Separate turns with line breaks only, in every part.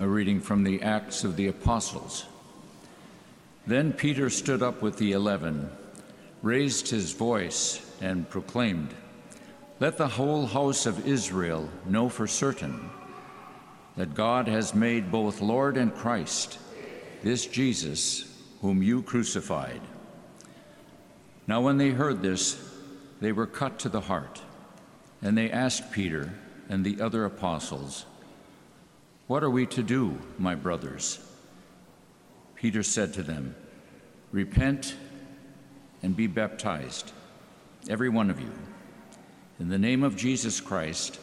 A reading from the Acts of the Apostles. Then Peter stood up with the eleven, raised his voice, and proclaimed, Let the whole house of Israel know for certain that God has made both Lord and Christ, this Jesus, whom you crucified. Now, when they heard this, they were cut to the heart, and they asked Peter and the other apostles, What are we to do, my brothers? Peter said to them, Repent and be baptized, every one of you, in the name of Jesus Christ,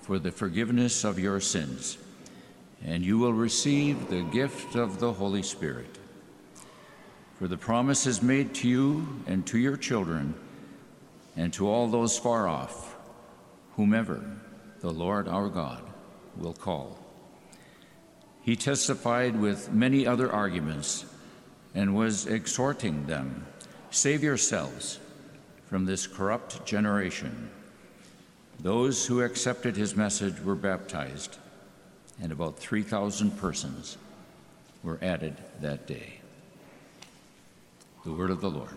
for the forgiveness of your sins, and you will receive the gift of the Holy Spirit. For the promise is made to you and to your children and to all those far off, whomever the Lord our God will call. He testified with many other arguments and was exhorting them Save yourselves from this corrupt generation. Those who accepted his message were baptized, and about 3,000 persons were added that day. The word of the Lord.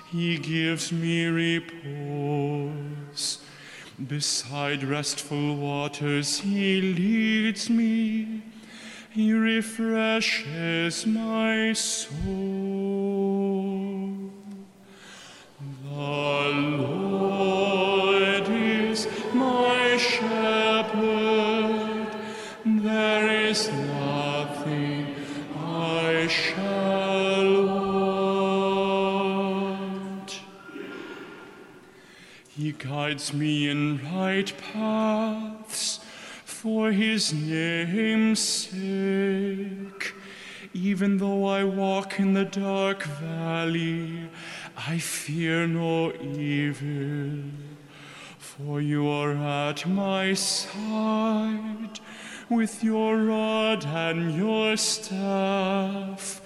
he gives me repose. Beside restful waters he leads me. He refreshes my soul. The Lord He guides me in right paths for his name's sake. Even though I walk in the dark valley, I fear no evil. For you are at my side with your rod and your staff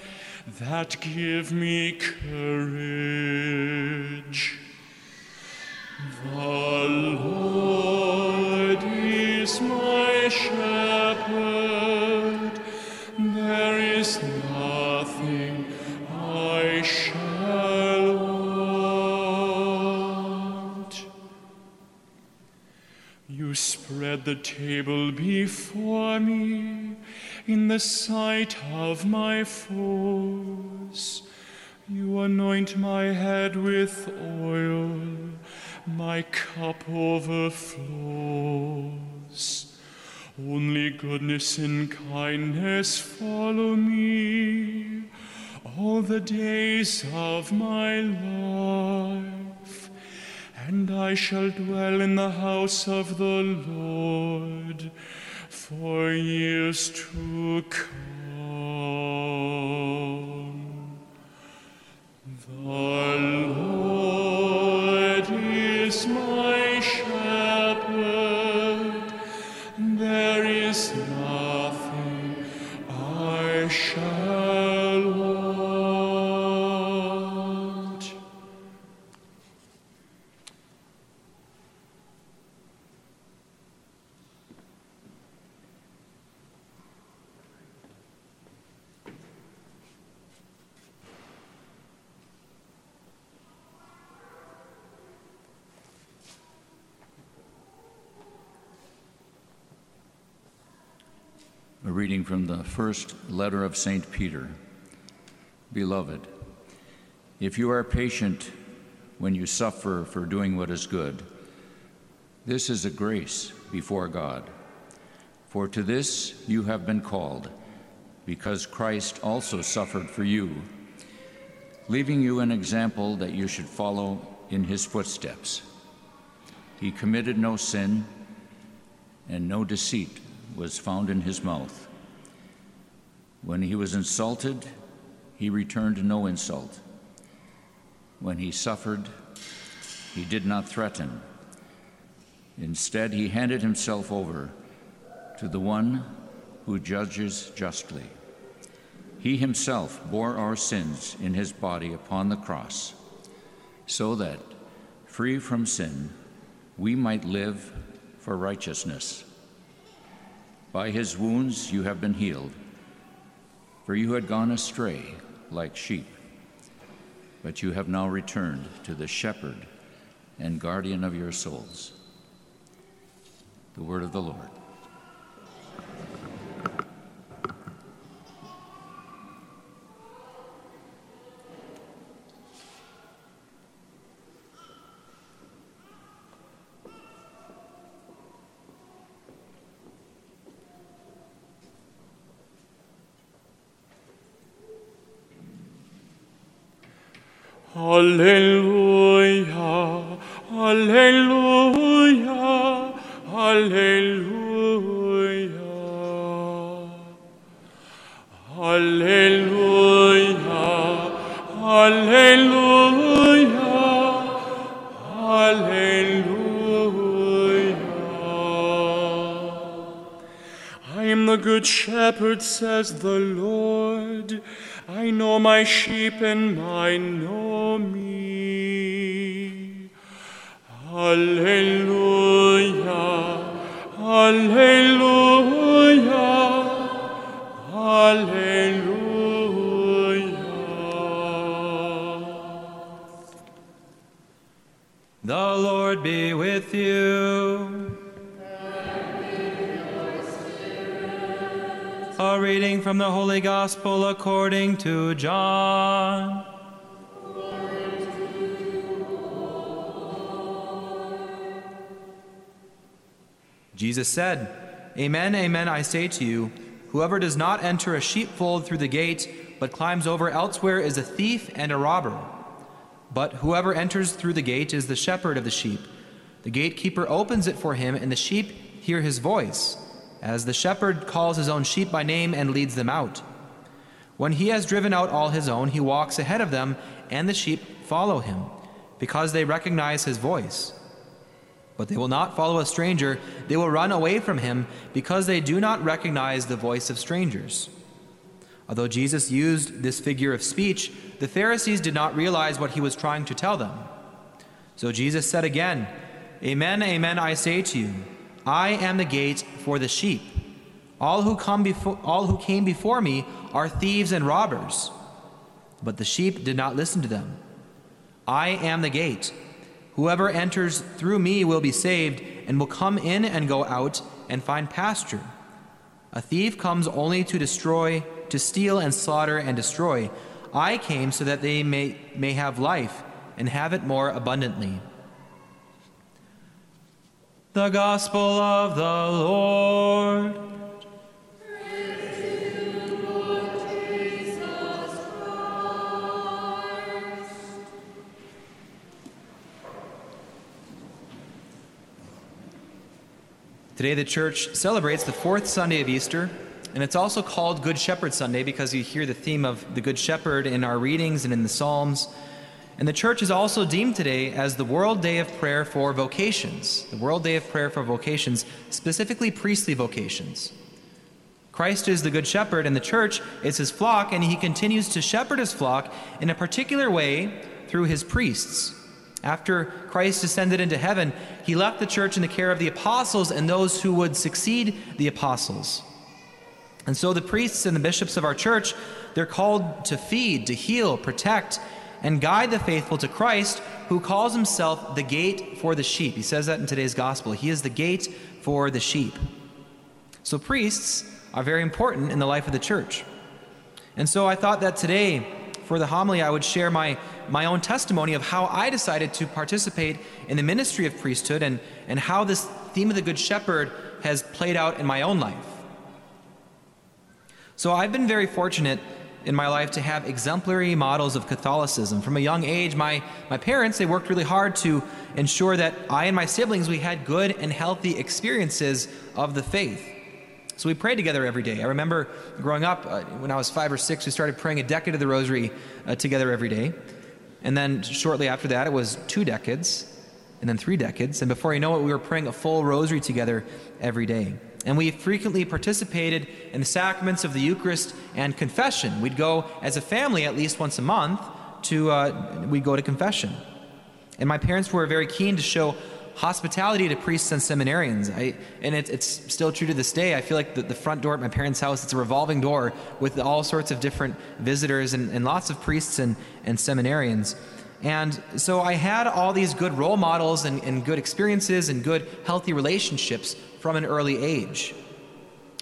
that give me courage. The Lord is my shepherd, there is nothing I shall want. You spread the table before me in the sight of my foes. You anoint my head with oil, my cup overflows. Only goodness and kindness follow me all the days of my life, and I shall dwell in the house of the Lord for years to come. The Lord is
reading from the first letter of St. Peter. Beloved, if you are patient when you suffer for doing what is good, this is a grace before God. For to this you have been called, because Christ also suffered for you, leaving you an example that you should follow in his footsteps. He committed no sin, and no deceit was found in his mouth. When he was insulted, he returned no insult. When he suffered, he did not threaten. Instead, he handed himself over to the one who judges justly. He himself bore our sins in his body upon the cross, so that, free from sin, we might live for righteousness. By his wounds you have been healed, for you had gone astray like sheep, but you have now returned to the shepherd and guardian of your souls. The word of the Lord.
Alleluia, Alleluia, Alleluia. Alleluia, Alleluia, Alleluia. I am the good shepherd, says the Lord. I know my sheep and mine know me. Alleluia, Alleluia, Alleluia.
The Lord be with you. Reading from the Holy Gospel according to John. Jesus said, Amen, amen, I say to you, whoever does not enter a sheepfold through the gate, but climbs over elsewhere is a thief and a robber. But whoever enters through the gate is the shepherd of the sheep. The gatekeeper opens it for him, and the sheep hear his voice, as the shepherd calls his own sheep by name and leads them out. When he has driven out all his own, he walks ahead of them, and the sheep follow him, because they recognize his voice. But they will not follow a stranger, they will run away from him, because they do not recognize the voice of strangers. Although Jesus used this figure of speech, the Pharisees did not realize what he was trying to tell them. So Jesus said again, Amen, amen, I say to you, I am the gate for the sheep. All who, come before, all who came before me are thieves and robbers, but the sheep did not listen to them. I am the gate. Whoever enters through me will be saved and will come in and go out and find pasture. A thief comes only to destroy, to steal and slaughter and destroy. I came so that they may, may have life and have it more abundantly. The Gospel of the Lord. Jesus. Today, the church celebrates the fourth Sunday of Easter, and it's also called Good Shepherd Sunday because you hear the theme of the Good Shepherd in our readings and in the Psalms. And the church is also deemed today as the World Day of Prayer for Vocations, the World Day of Prayer for Vocations, specifically priestly vocations. Christ is the Good Shepherd, and the church is his flock, and he continues to shepherd his flock in a particular way through his priests. After Christ ascended into heaven, he left the church in the care of the apostles and those who would succeed the apostles. And so the priests and the bishops of our church, they're called to feed, to heal, protect, and guide the faithful to Christ, who calls himself the gate for the sheep. He says that in today's gospel. He is the gate for the sheep. So priests are very important in the life of the church. And so I thought that today, for the homily, I would share my, my own testimony of how I decided to participate in the ministry of priesthood and, and how this theme of the Good Shepherd has played out in my own life. So I've been very fortunate in my life to have exemplary models of Catholicism. From a young age, my, my parents, they worked really hard to ensure that I and my siblings, we had good and healthy experiences of the faith. So we prayed together every day. I remember growing up, uh, when I was five or six, we started praying a decade of the rosary uh, together every day. And then shortly after that, it was two decades, and then three decades. And before you know it, we were praying a full rosary together every day. And we frequently participated in the sacraments of the Eucharist and confession. We'd go as a family at least once a month to, uh, we'd go to confession. And my parents were very keen to show hospitality to priests and seminarians. I, and it, it's still true to this day. I feel like the, the, front door at my parents' house, it's a revolving door with all sorts of different visitors and, and lots of priests and, and seminarians. And so I had all these good role models and, and good experiences and good, healthy relationships from an early age.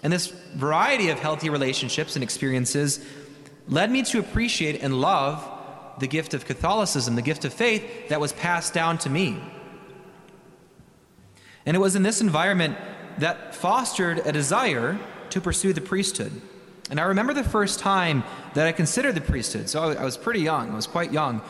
And this variety of healthy relationships and experiences led me to appreciate and love the gift of Catholicism, the gift of faith that was passed down to me. And it was in this environment that fostered a desire to pursue the priesthood. And I remember the first time that I considered the priesthood. So I was pretty young, I was quite young.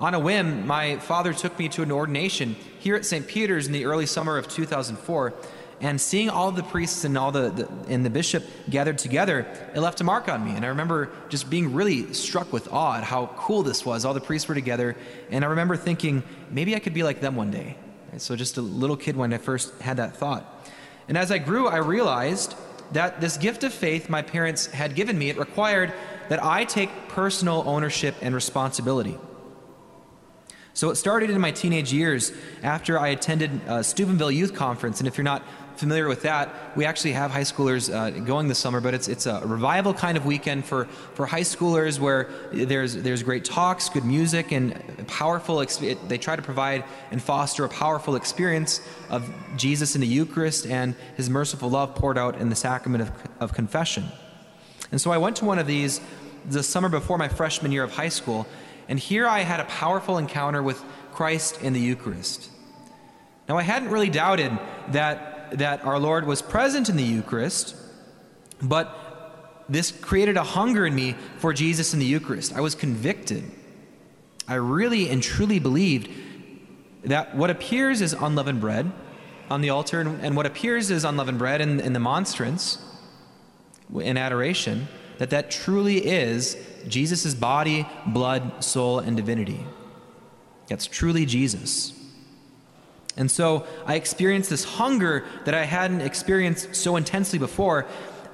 On a whim, my father took me to an ordination here at St. Peter's in the early summer of 2004. And seeing all the priests and all the, the, and the bishop gathered together, it left a mark on me. And I remember just being really struck with awe at how cool this was. All the priests were together, and I remember thinking maybe I could be like them one day. So, just a little kid when I first had that thought. And as I grew, I realized that this gift of faith my parents had given me, it required that I take personal ownership and responsibility. So it started in my teenage years after I attended uh, Steubenville Youth Conference. And if you're not familiar with that, we actually have high schoolers uh, going this summer, but it's, it's a revival kind of weekend for, for high schoolers where there's, there's great talks, good music, and powerful, it, they try to provide and foster a powerful experience of Jesus in the Eucharist and his merciful love poured out in the sacrament of, of confession. And so I went to one of these the summer before my freshman year of high school, and here I had a powerful encounter with Christ in the Eucharist. Now, I hadn't really doubted that that our Lord was present in the Eucharist, but this created a hunger in me for Jesus in the Eucharist. I was convicted. I really and truly believed that what appears as unleavened bread on the altar and, what appears as unleavened bread in, in the monstrance in adoration, that that truly is Jesus' body, blood, soul, and divinity. That's truly Jesus. And so I experienced this hunger that I hadn't experienced so intensely before.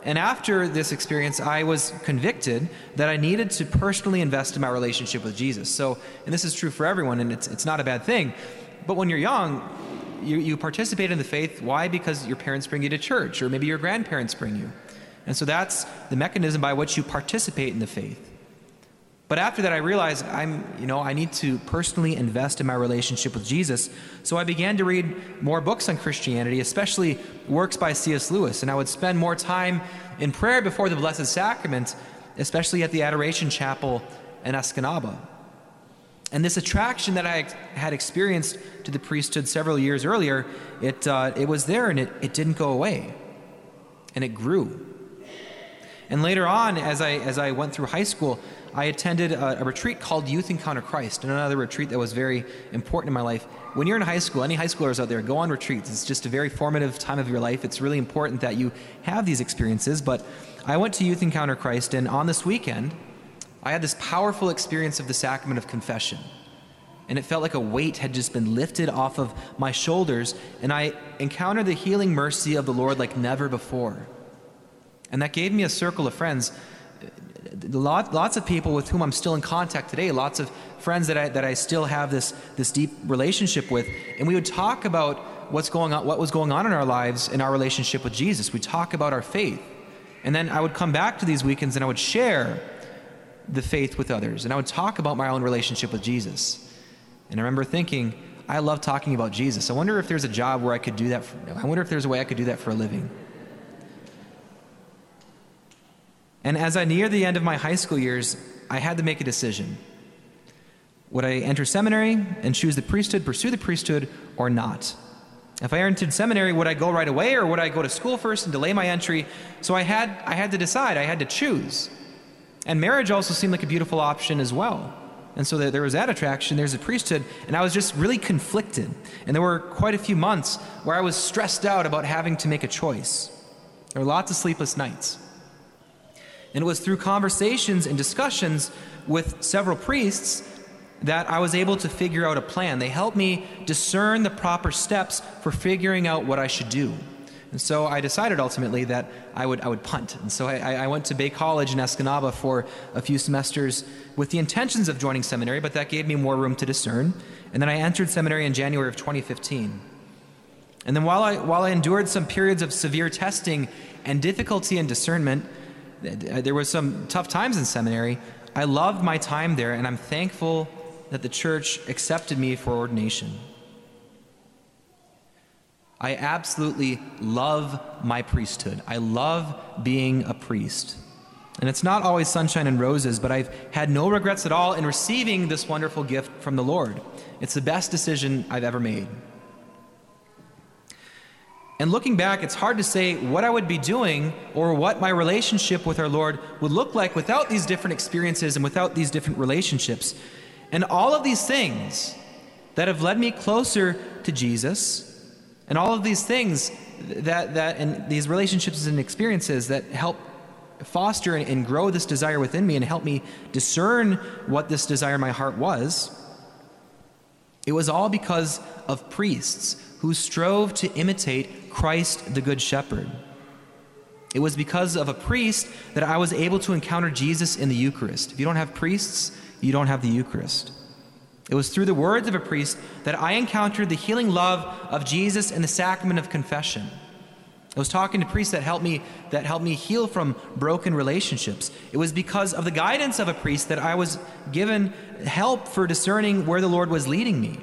And after this experience, I was convicted that I needed to personally invest in my relationship with Jesus. So, and this is true for everyone, and it's, it's not a bad thing. But when you're young, you, you participate in the faith. Why? Because your parents bring you to church, or maybe your grandparents bring you. And so that's the mechanism by which you participate in the faith. But after that, I realized I'm, you know, I need to personally invest in my relationship with Jesus. So I began to read more books on Christianity, especially works by C.S. Lewis. And I would spend more time in prayer before the Blessed Sacrament, especially at the Adoration Chapel in Escanaba. And this attraction that I had experienced to the priesthood several years earlier, it, uh, it was there and it, it didn't go away. And it grew. And later on, as I, as I went through high school, I attended a, a, retreat called Youth Encounter Christ, and another retreat that was very important in my life. When you're in high school, any high schoolers out there, go on retreats. It's just a very formative time of your life. It's really important that you have these experiences. But I went to Youth Encounter Christ, and on this weekend, I had this powerful experience of the sacrament of confession. And it felt like a weight had just been lifted off of my shoulders, and I encountered the healing mercy of the Lord like never before. And that gave me a circle of friends lot, lots of people with whom I'm still in contact today, lots of friends that I, that I still have this, this deep relationship with. And we would talk about what's going on, what was going on in our lives in our relationship with Jesus. We talk about our faith. And then I would come back to these weekends and I would share the faith with others. And I would talk about my own relationship with Jesus. And I remember thinking, I love talking about Jesus. I wonder if there's a job where I could do that. For, I wonder if there's a way I could do that for a living. And as I near the end of my high school years, I had to make a decision. Would I enter seminary and choose the priesthood, pursue the priesthood, or not? If I entered seminary, would I go right away or would I go to school first and delay my entry? So I had, I had to decide, I had to choose. And marriage also seemed like a beautiful option as well. And so there was that attraction, there's a priesthood, and I was just really conflicted. And there were quite a few months where I was stressed out about having to make a choice. There were lots of sleepless nights. And it was through conversations and discussions with several priests that I was able to figure out a plan. They helped me discern the proper steps for figuring out what I should do. And so I decided ultimately that I would, I would punt. And so I, I went to Bay College in Escanaba for a few semesters with the intentions of joining seminary, but that gave me more room to discern. And then I entered seminary in January of 2015. And then while I, while I endured some periods of severe testing and difficulty in discernment, Uh, there were some tough times in seminary. I loved my time there, and I'm thankful that the church accepted me for ordination. I absolutely love my priesthood. I love being a priest. And it's not always sunshine and roses, but I've had no regrets at all in receiving this wonderful gift from the Lord. It's the best decision I've ever made. And looking back, it's hard to say what I would be doing or what my relationship with our Lord would look like without these different experiences and without these different relationships. And all of these things that have led me closer to Jesus, and all of these things that, that and these relationships and experiences that help foster and, and grow this desire within me and help me discern what this desire in my heart was, it was all because of priests who strove to imitate Christ the Good Shepherd. It was because of a priest that I was able to encounter Jesus in the Eucharist. If you don't have priests, you don't have the Eucharist. It was through the words of a priest that I encountered the healing love of Jesus in the sacrament of confession. I was talking to priests that helped me that helped me heal from broken relationships. It was because of the guidance of a priest that I was given help for discerning where the Lord was leading me.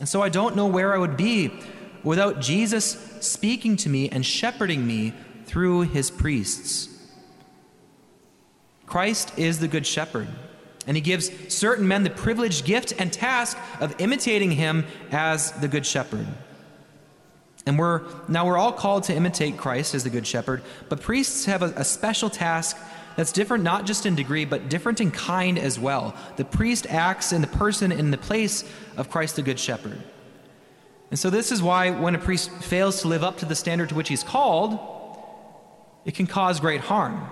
And so I don't know where I would be without Jesus speaking to me and shepherding me through his priests. Christ is the good shepherd. And he gives certain men the privileged gift and task of imitating him as the good shepherd. And we're now we're all called to imitate Christ as the good shepherd, but priests have a, a special task that's different not just in degree, but different in kind as well. The priest acts in the person in the place of Christ the good shepherd. And so this is why when a priest fails to live up to the standard to which he's called, it can cause great harm.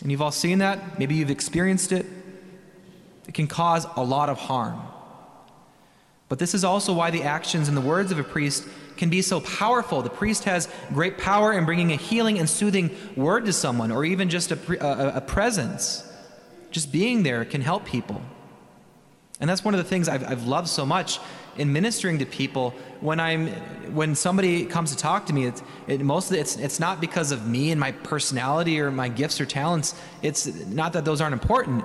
And you've all seen that, maybe you've experienced it. It can cause a lot of harm. But this is also why the actions and the words of a priest can be so powerful. The priest has great power in bringing a healing and soothing word to someone, or even just a, a, a presence. Just being there can help people. And that's one of the things I've, I've loved so much in ministering to people. When I'm, when somebody comes to talk to me, it's, it, mostly it's, it's not because of me and my personality or my gifts or talents. It's not that those aren't important,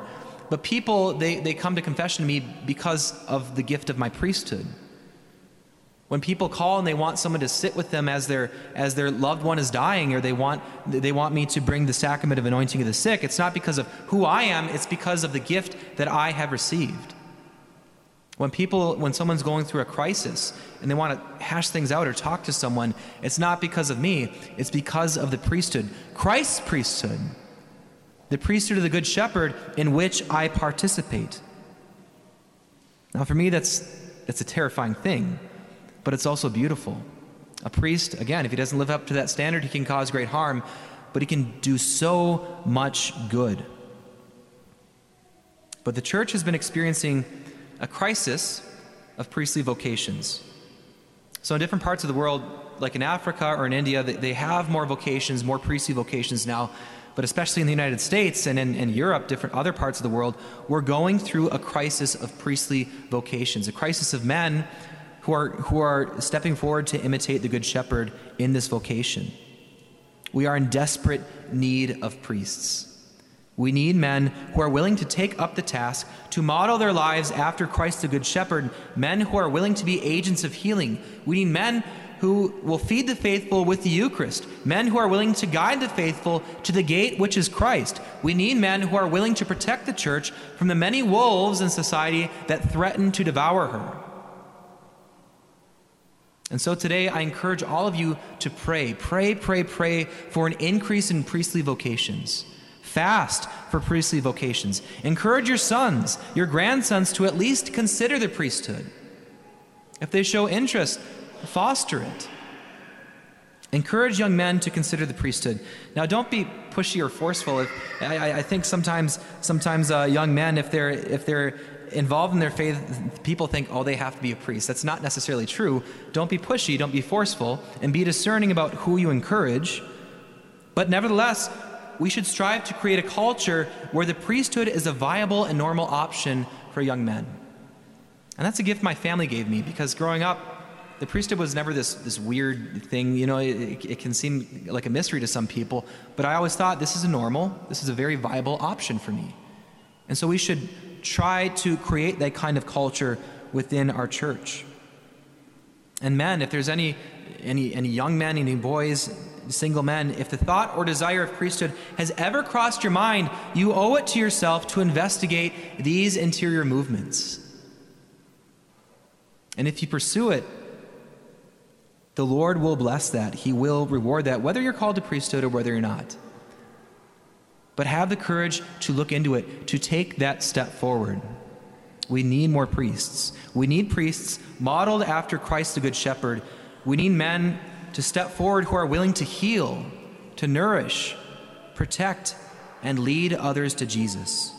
but people, they, they come to confession to me because of the gift of my priesthood. When people call and they want someone to sit with them as their, as their loved one is dying, or they want, they want me to bring the sacrament of anointing of the sick, it's not because of who I am, it's because of the gift that I have received. When people, when someone's going through a crisis and they want to hash things out or talk to someone, it's not because of me, it's because of the priesthood, Christ's priesthood the priesthood of the Good Shepherd in which I participate. Now, for me, that's, that's a terrifying thing, but it's also beautiful. A priest, again, if he doesn't live up to that standard, he can cause great harm, but he can do so much good. But the church has been experiencing a crisis of priestly vocations. So, in different parts of the world, like in Africa or in India, they have more vocations, more priestly vocations now but especially in the United States and in, in, Europe, different other parts of the world, we're going through a crisis of priestly vocations, a crisis of men who are, who are stepping forward to imitate the Good Shepherd in this vocation. We are in desperate need of priests. We need men who are willing to take up the task to model their lives after Christ the Good Shepherd, men who are willing to be agents of healing. We need men who will feed the faithful with the Eucharist, men who are willing to guide the faithful to the gate which is Christ. We need men who are willing to protect the church from the many wolves in society that threaten to devour her. And so today I encourage all of you to pray, pray, pray, pray for an increase in priestly vocations. Fast for priestly vocations. Encourage your sons, your grandsons to at least consider the priesthood. If they show interest, foster it. Encourage young men to consider the priesthood. Now, don't be pushy or forceful. If, I, I think sometimes, sometimes uh, young men, if they're if they're involved in their faith, people think, oh, they have to be a priest. That's not necessarily true. Don't be pushy, don't be forceful, and be discerning about who you encourage. But nevertheless, we should strive to create a culture where the priesthood is a viable and normal option for young men. And that's a gift my family gave me because growing up, the priesthood was never this, this weird thing. You know, it, it can seem like a mystery to some people, but I always thought this is a normal, this is a very viable option for me. And so we should try to create that kind of culture within our church. And men, if there's any, any, any young men, any boys, single men, if the thought or desire of priesthood has ever crossed your mind, you owe it to yourself to investigate these interior movements. And if you pursue it, the Lord will bless that. He will reward that, whether you're called to priesthood or whether you're not but have the courage to look into it, to take that step forward. We need more priests. We need priests modeled after Christ the Good Shepherd. We need men to step forward who are willing to heal, to nourish, protect, and lead others to Jesus.